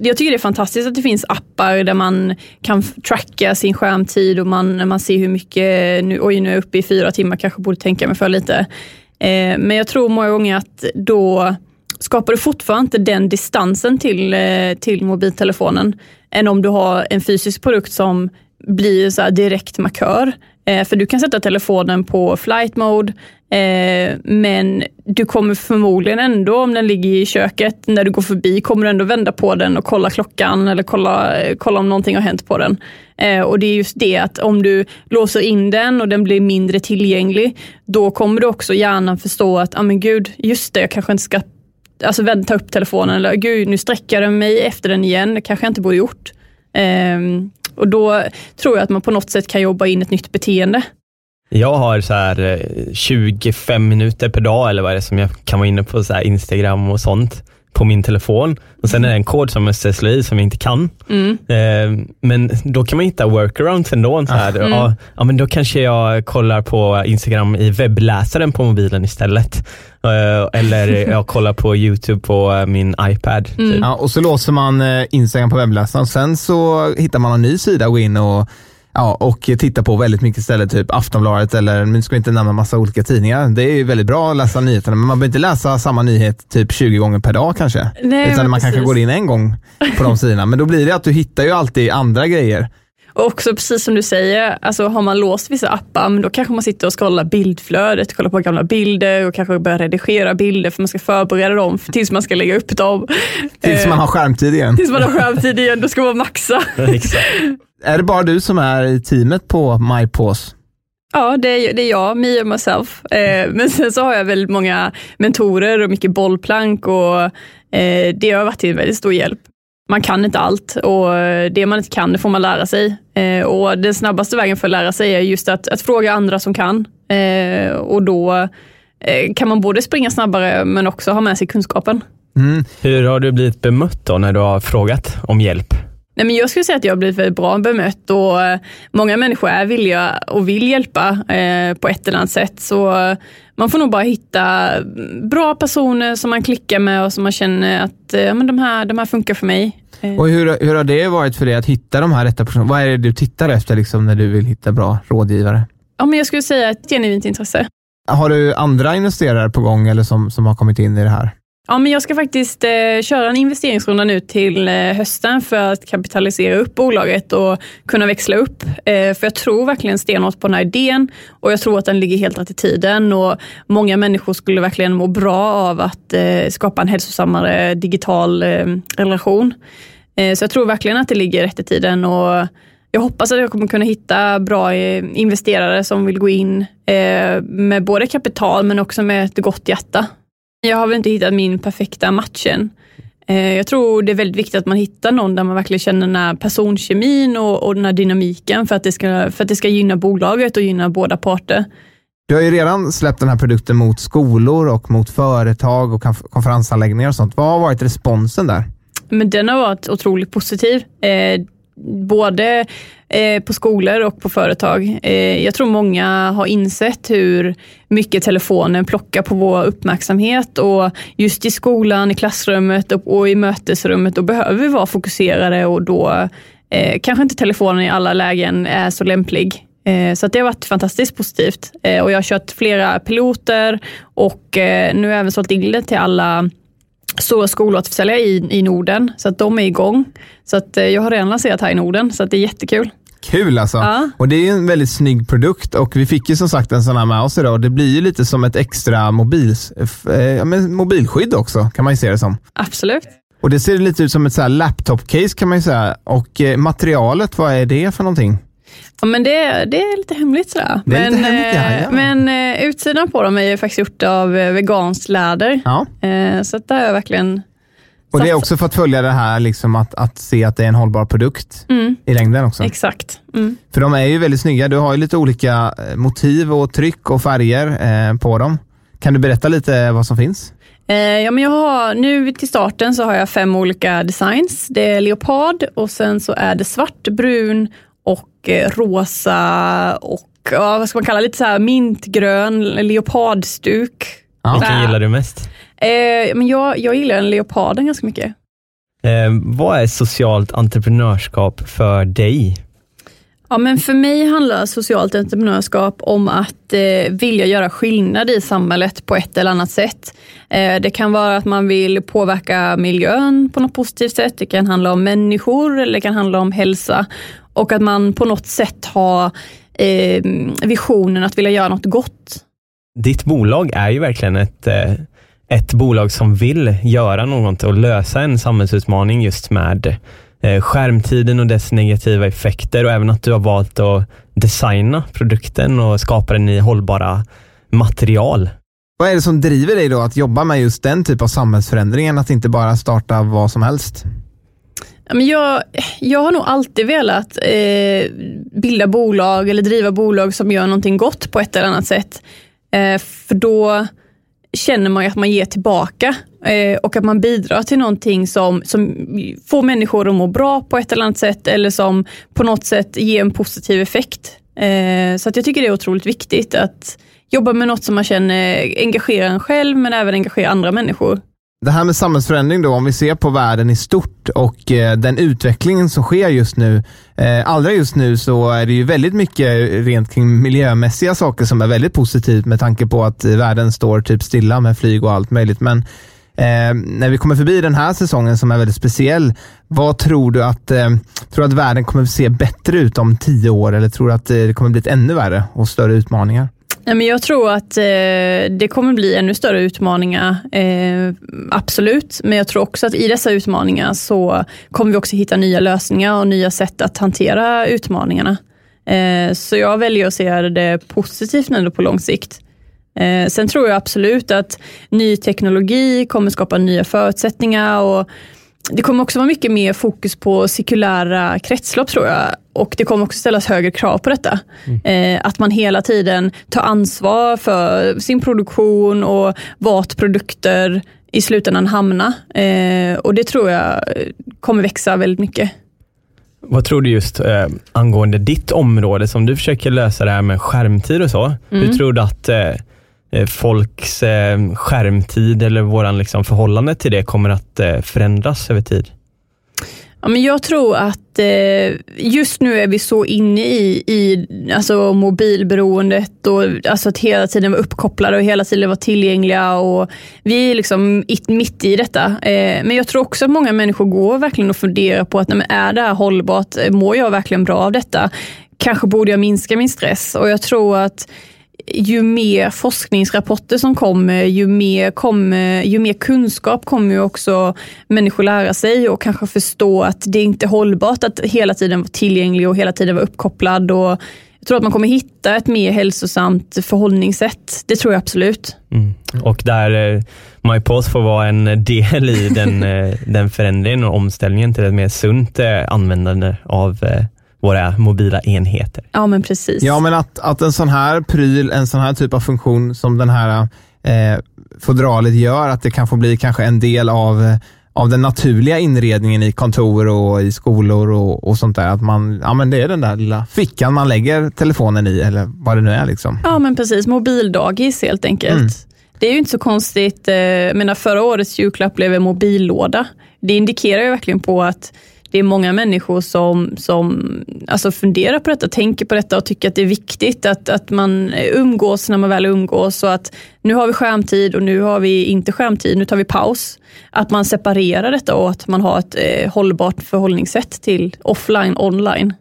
Jag tycker det är fantastiskt att det finns appar där man kan tracka sin skärmtid och man, man ser hur mycket, nu, oj nu är jag uppe i fyra timmar, kanske borde tänka mig för lite. Eh, men jag tror många gånger att då skapar du fortfarande inte den distansen till, eh, till mobiltelefonen än om du har en fysisk produkt som blir så direkt markör. Eh, för du kan sätta telefonen på flight mode, eh, men du kommer förmodligen ändå, om den ligger i köket, när du går förbi, kommer du ändå vända på den och kolla klockan eller kolla, eh, kolla om någonting har hänt på den. Eh, och det är just det att om du låser in den och den blir mindre tillgänglig, då kommer du också hjärnan förstå att, ja ah, men gud, just det, jag kanske inte ska alltså, ta upp telefonen eller gud, nu sträcker den mig efter den igen, det kanske jag inte borde gjort. Um, och då tror jag att man på något sätt kan jobba in ett nytt beteende.
Jag har så här eh, 25 minuter per dag eller vad är det som jag kan vara inne på så Instagram och sånt på min telefon. Och Sen är det en kod som måste slå i som jag inte kan. Mm. Eh, men då kan man hitta workarounds ändå. Så här, mm. ja, ja, men då kanske jag kollar på Instagram i webbläsaren på mobilen istället. Eh, eller jag kollar på YouTube på min iPad. Typ.
Mm. Ja, och så låser man eh, Instagram på webbläsaren. Sen så hittar man en ny sida att gå in och Ja, och titta på väldigt mycket ställen, typ Aftonbladet eller, nu ska vi inte nämna massa olika tidningar. Det är väldigt bra att läsa nyheterna, men man behöver inte läsa samma nyhet typ 20 gånger per dag kanske. Nej, Utan man precis. kanske går in en gång på de sidorna. Men då blir det att du hittar ju alltid andra grejer.
Och också precis som du säger, alltså har man låst vissa appar, då kanske man sitter och scrollar bildflödet, kollar på gamla bilder och kanske börjar redigera bilder för man ska förbereda dem tills man ska lägga upp dem.
Tills man har skärmtid igen.
Tills man har skärmtid igen, då ska man maxa.
Är det bara du som är i teamet på MyPause?
Ja, det är, det är jag, me and myself. Eh, men sen så har jag väldigt många mentorer och mycket bollplank och eh, det har varit till väldigt stor hjälp. Man kan inte allt och det man inte kan, det får man lära sig. Eh, och den snabbaste vägen för att lära sig är just att, att fråga andra som kan. Eh, och då eh, kan man både springa snabbare men också ha med sig kunskapen.
Mm. Hur har du blivit bemött då när du har frågat om hjälp?
Nej, men jag skulle säga att jag har blivit väldigt bra bemött och eh, många människor är villiga och vill hjälpa eh, på ett eller annat sätt. Så man får nog bara hitta bra personer som man klickar med och som man känner att eh, men de, här, de här funkar för mig.
Eh. Och hur, hur har det varit för dig att hitta de här rätta personerna? Vad är det du tittar efter liksom, när du vill hitta bra rådgivare?
Ja, men jag skulle säga ett genuint intresse.
Har du andra investerare på gång eller som, som har kommit in i det här?
Ja, men jag ska faktiskt eh, köra en investeringsrunda nu till eh, hösten för att kapitalisera upp bolaget och kunna växla upp. Eh, för jag tror verkligen stenhårt på den här idén och jag tror att den ligger helt rätt i tiden och många människor skulle verkligen må bra av att eh, skapa en hälsosammare digital eh, relation. Eh, så jag tror verkligen att det ligger rätt i tiden och jag hoppas att jag kommer kunna hitta bra eh, investerare som vill gå in eh, med både kapital men också med ett gott hjärta. Jag har väl inte hittat min perfekta match än. Jag tror det är väldigt viktigt att man hittar någon där man verkligen känner den här personkemin och, och den här dynamiken för att, det ska, för att det ska gynna bolaget och gynna båda parter.
Du har ju redan släppt den här produkten mot skolor och mot företag och konferensanläggningar och sånt. Vad har varit responsen där?
Men den har varit otroligt positiv. Eh, både eh, på skolor och på företag. Eh, jag tror många har insett hur mycket telefonen plockar på vår uppmärksamhet och just i skolan, i klassrummet och, och i mötesrummet, då behöver vi vara fokuserade och då eh, kanske inte telefonen i alla lägen är så lämplig. Eh, så det har varit fantastiskt positivt. Eh, och jag har kört flera piloter och eh, nu har jag även sålt in det till alla stora skolåterförsäljare i, i Norden, så att de är igång. Så att jag har redan lanserat här i Norden, så att det är jättekul.
Kul alltså! Ja. Och Det är en väldigt snygg produkt och vi fick ju som sagt en sån här med oss idag. Det blir ju lite som ett extra mobils, eh, mobilskydd också, kan man ju se det som.
Absolut.
Och Det ser lite ut som ett laptop-case kan man ju säga. Och materialet, vad är det för någonting?
Ja, men det, det är lite hemligt sådär.
Det är
men,
lite hemligt, ja,
ja. men uh, utsidan på dem är ju faktiskt gjort av uh, veganskt läder.
Ja.
Uh, så där har jag verkligen
och det är också för att följa det här, liksom att, att se att det är en hållbar produkt
mm.
i längden också.
Exakt. Mm.
För de är ju väldigt snygga. Du har ju lite olika motiv och tryck och färger eh, på dem. Kan du berätta lite vad som finns?
Eh, ja, men jag har, nu till starten så har jag fem olika designs. Det är leopard och sen så är det svart, brun och eh, rosa och ja, vad ska man kalla lite så här mintgrön leopardstuk.
Ja. Vilken gillar du mest?
Eh, men jag, jag gillar en leoparden ganska mycket.
Eh, vad är socialt entreprenörskap för dig?
Ja, men för mig handlar socialt entreprenörskap om att eh, vilja göra skillnad i samhället på ett eller annat sätt. Eh, det kan vara att man vill påverka miljön på något positivt sätt. Det kan handla om människor eller det kan handla om hälsa. Och att man på något sätt har eh, visionen att vilja göra något gott.
Ditt bolag är ju verkligen ett, eh, ett bolag som vill göra något och lösa en samhällsutmaning just med eh, skärmtiden och dess negativa effekter och även att du har valt att designa produkten och skapa den i hållbara material.
Vad är det som driver dig då att jobba med just den typ av samhällsförändringen, att inte bara starta vad som helst?
Jag, jag har nog alltid velat eh, bilda bolag eller driva bolag som gör någonting gott på ett eller annat sätt. Eh, för då känner man att man ger tillbaka eh, och att man bidrar till någonting som, som får människor att må bra på ett eller annat sätt eller som på något sätt ger en positiv effekt. Eh, så att jag tycker det är otroligt viktigt att jobba med något som man känner engagerar en själv men även engagerar andra människor.
Det här med samhällsförändring då, om vi ser på världen i stort och eh, den utvecklingen som sker just nu. Eh, allra just nu så är det ju väldigt mycket rent kring miljömässiga saker som är väldigt positivt med tanke på att världen står typ stilla med flyg och allt möjligt. Men eh, när vi kommer förbi den här säsongen som är väldigt speciell, vad tror du att, eh, tror att världen kommer se bättre ut om tio år eller tror du att eh, det kommer bli ett ännu värre och större utmaningar?
Nej, men jag tror att eh, det kommer bli ännu större utmaningar, eh, absolut. Men jag tror också att i dessa utmaningar så kommer vi också hitta nya lösningar och nya sätt att hantera utmaningarna. Eh, så jag väljer att se det positivt ändå på lång sikt. Eh, sen tror jag absolut att ny teknologi kommer skapa nya förutsättningar och det kommer också vara mycket mer fokus på cirkulära kretslopp tror jag. Och det kommer också ställas högre krav på detta. Mm. Eh, att man hela tiden tar ansvar för sin produktion och vart produkter i slutändan hamnar. Eh, och det tror jag kommer växa väldigt mycket.
Vad tror du just eh, angående ditt område som du försöker lösa det här med skärmtid och så. Mm. Hur tror du att Eh, folks eh, skärmtid eller våran liksom förhållande till det kommer att eh, förändras över tid?
Ja, men jag tror att just nu är vi så inne i, i alltså mobilberoendet och alltså att hela tiden vara uppkopplade och hela tiden vara tillgängliga. Och vi är liksom mitt i detta. Men jag tror också att många människor går verkligen och funderar på att nej, är det här hållbart? Mår jag verkligen bra av detta? Kanske borde jag minska min stress? Och jag tror att ju mer forskningsrapporter som kommer, ju mer, kommer, ju mer kunskap kommer ju också människor lära sig och kanske förstå att det inte är hållbart att hela tiden vara tillgänglig och hela tiden vara uppkopplad. Och jag tror att man kommer hitta ett mer hälsosamt förhållningssätt. Det tror jag absolut.
Mm. Och där eh, MyPause får vara en del i den, eh, den förändringen och omställningen till ett mer sunt eh, användande av eh, våra mobila enheter.
Ja, men precis.
Ja, men att, att en sån här pryl, en sån här typ av funktion som den här eh, fodralet gör, att det kan få bli kanske en del av av den naturliga inredningen i kontor och i skolor och, och sånt där. Att man, ja, men det är den där lilla fickan man lägger telefonen i eller vad det nu är. Liksom.
Ja, men precis. Mobildagis helt enkelt. Mm. Det är ju inte så konstigt. Eh, menar, förra årets julklapp blev en mobillåda. Det indikerar ju verkligen på att det är många människor som, som alltså funderar på detta, tänker på detta och tycker att det är viktigt att, att man umgås när man väl umgås och att nu har vi skärmtid och nu har vi inte skärmtid, nu tar vi paus. Att man separerar detta och att man har ett eh, hållbart förhållningssätt till offline, online.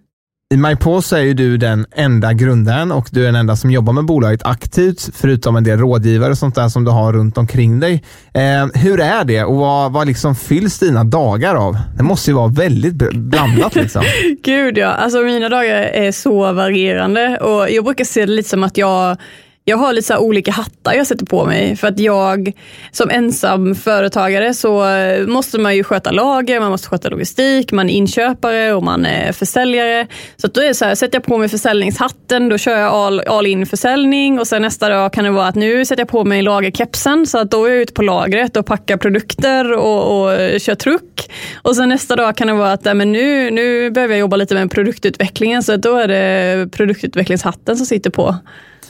I MyPause är ju du den enda grundaren och du är den enda som jobbar med bolaget aktivt, förutom en del rådgivare och sånt där som du har runt omkring dig. Eh, hur är det och vad, vad liksom fylls dina dagar av? Det måste ju vara väldigt blandat. Liksom.
Gud ja, alltså mina dagar är så varierande och jag brukar se det lite som att jag jag har lite så olika hattar jag sätter på mig. För att jag som ensam företagare så måste man ju sköta lager, man måste sköta logistik, man är inköpare och man är försäljare. Så då är det så här, sätter jag på mig försäljningshatten, då kör jag all, all in försäljning och sen nästa dag kan det vara att nu sätter jag på mig lagerkepsen så att då är jag ute på lagret och packar produkter och, och kör truck. Och sen nästa dag kan det vara att men nu, nu behöver jag jobba lite med produktutvecklingen så då är det produktutvecklingshatten som sitter på.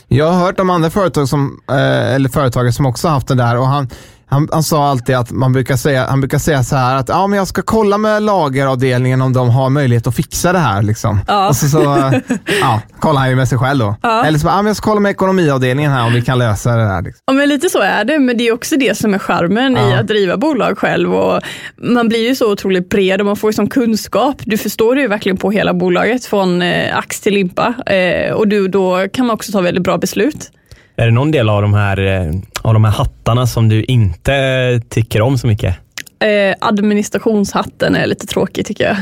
Jag har hört om andra företag som, eh, eller företagare som också haft det där och han, han, han, sa alltid att man brukar säga, han brukar säga så här att ja, men jag ska kolla med lageravdelningen om de har möjlighet att fixa det här. Liksom. Ja. Och så, så ja, kollar han ju med sig själv då. Ja. Eller så ja, men jag ska kolla med ekonomiavdelningen här om vi kan lösa det här. Liksom.
Ja, men lite så är det, men det är också det som är charmen ja. i att driva bolag själv. Och man blir ju så otroligt bred och man får ju sån kunskap. Du förstår ju verkligen på hela bolaget från eh, ax till limpa eh, och du, då kan man också ta väldigt bra beslut.
Är det någon del av de här, eh, av de här hattarna som du inte tycker om så mycket?
Eh, administrationshatten är lite tråkig tycker jag.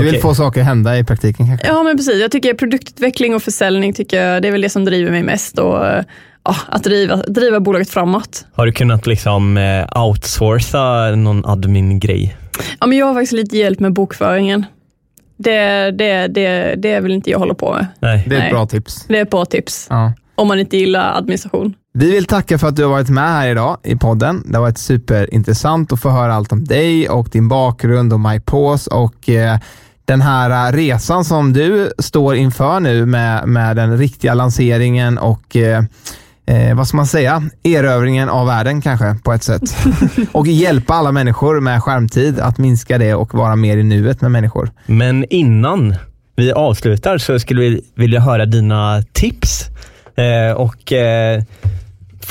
Du vill få saker hända i praktiken kanske?
Ja, men precis. Jag tycker produktutveckling och försäljning tycker jag, det är väl det som driver mig mest. Och, ja, att driva, driva bolaget framåt.
Har du kunnat liksom eh, outsourca någon admin-grej?
Ja, men jag har faktiskt lite hjälp med bokföringen. Det, det, det, det vill inte jag hålla på med.
Nej. Det är ett bra tips.
Det är ett bra tips. Ja om man inte gillar administration.
Vi vill tacka för att du har varit med här idag i podden. Det har varit superintressant att få höra allt om dig och din bakgrund och MyPause och eh, den här resan som du står inför nu med, med den riktiga lanseringen och eh, eh, vad ska man säga, erövringen av världen kanske på ett sätt. och hjälpa alla människor med skärmtid att minska det och vara mer i nuet med människor.
Men innan vi avslutar så skulle vi vilja höra dina tips Eh, och eh,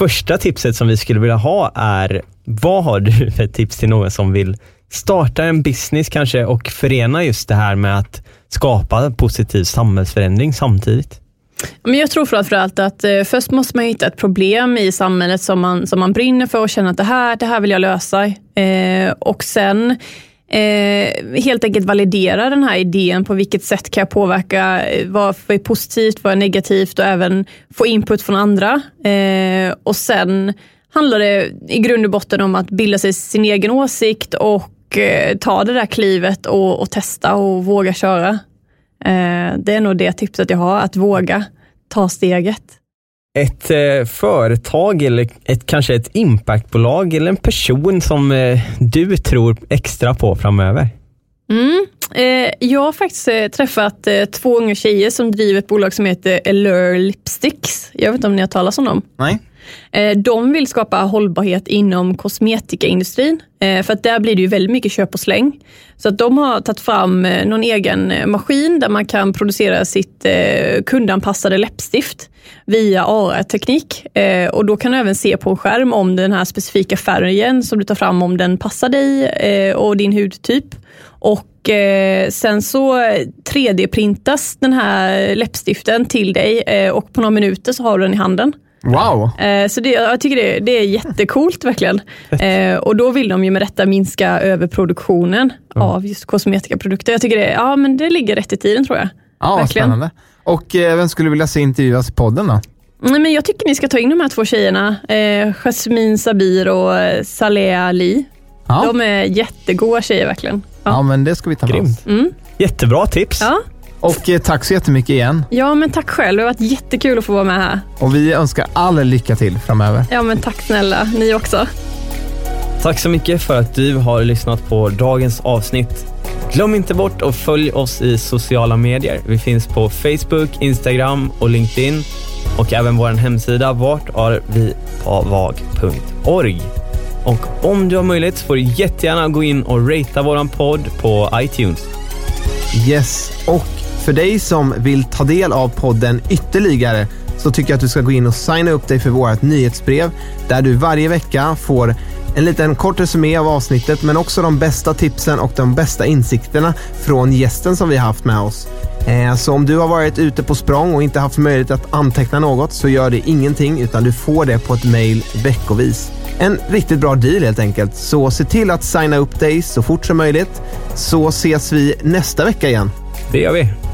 Första tipset som vi skulle vilja ha är, vad har du för tips till någon som vill starta en business kanske och förena just det här med att skapa positiv samhällsförändring samtidigt?
Men jag tror framförallt att eh, först måste man hitta ett problem i samhället som man, som man brinner för och känner att det här, det här vill jag lösa. Eh, och sen eh, helt enkelt validera den här idén. På vilket sätt kan jag påverka? Eh, vad är positivt? Vad är negativt? Och även få input från andra. Eh, och sen handlar det i grund och botten om att bilda sig sin egen åsikt och eh, ta det där klivet och, och testa och våga köra. Eh, det är nog det tipset jag har, att våga ta steget
ett eh, företag eller ett, kanske ett impactbolag eller en person som eh, du tror extra på framöver?
Mm. Eh, jag har faktiskt eh, träffat eh, två unga tjejer som driver ett bolag som heter Allure Lipsticks. Jag vet inte om ni har talat om dem?
Nej.
Eh, de vill skapa hållbarhet inom kosmetikaindustrin, för att där blir det ju väldigt mycket köp och släng. Så att de har tagit fram någon egen maskin där man kan producera sitt kundanpassade läppstift via AR-teknik. Och då kan du även se på en skärm om den här specifika färgen som du tar fram, om den passar dig och din hudtyp. Och sen så 3D-printas den här läppstiften till dig och på några minuter så har du den i handen.
Wow!
Eh, så det, jag tycker det, det är jättecoolt verkligen. Eh, och då vill de ju med detta minska överproduktionen mm. av just kosmetikaprodukter. Jag tycker det, ja, men det ligger rätt i tiden tror jag.
Ja, verkligen. spännande. Och eh, vem skulle vilja se intervjuas i podden då?
Nej, men jag tycker ni ska ta in de här två tjejerna. Eh, Jasmine Sabir och eh, Saleh Ali.
Ja.
De är jättegoda tjejer verkligen.
Ja,
Ja,
men det ska vi ta med
Grymt.
oss.
mm.
Jättebra tips.
ja.
Och eh, tack så jättemycket igen.
ja men tack själv. Det har varit jättekul att få vara med här.
Och vi önskar all lycka till framöver.
Ja, men tack snälla. Ni också.
Tack så mycket för att du har lyssnat på dagens avsnitt. Glöm inte bort att följa oss i sociala medier. Vi finns på Facebook, Instagram och LinkedIn och även vår hemsida vartarvipavag.org. Och om du har möjlighet så får du jättegärna gå in och ratea våran podd på iTunes.
Yes, och för dig som vill ta del av podden ytterligare så tycker jag att du ska gå in och signa upp dig för vårt nyhetsbrev där du varje vecka får en liten kort resumé av avsnittet men också de bästa tipsen och de bästa insikterna från gästen som vi har haft med oss. Eh, så om du har varit ute på språng och inte haft möjlighet att anteckna något så gör det ingenting utan du får det på ett mail veckovis. En riktigt bra deal helt enkelt. Så se till att signa upp dig så fort som möjligt så ses vi nästa vecka igen.
Det gör vi.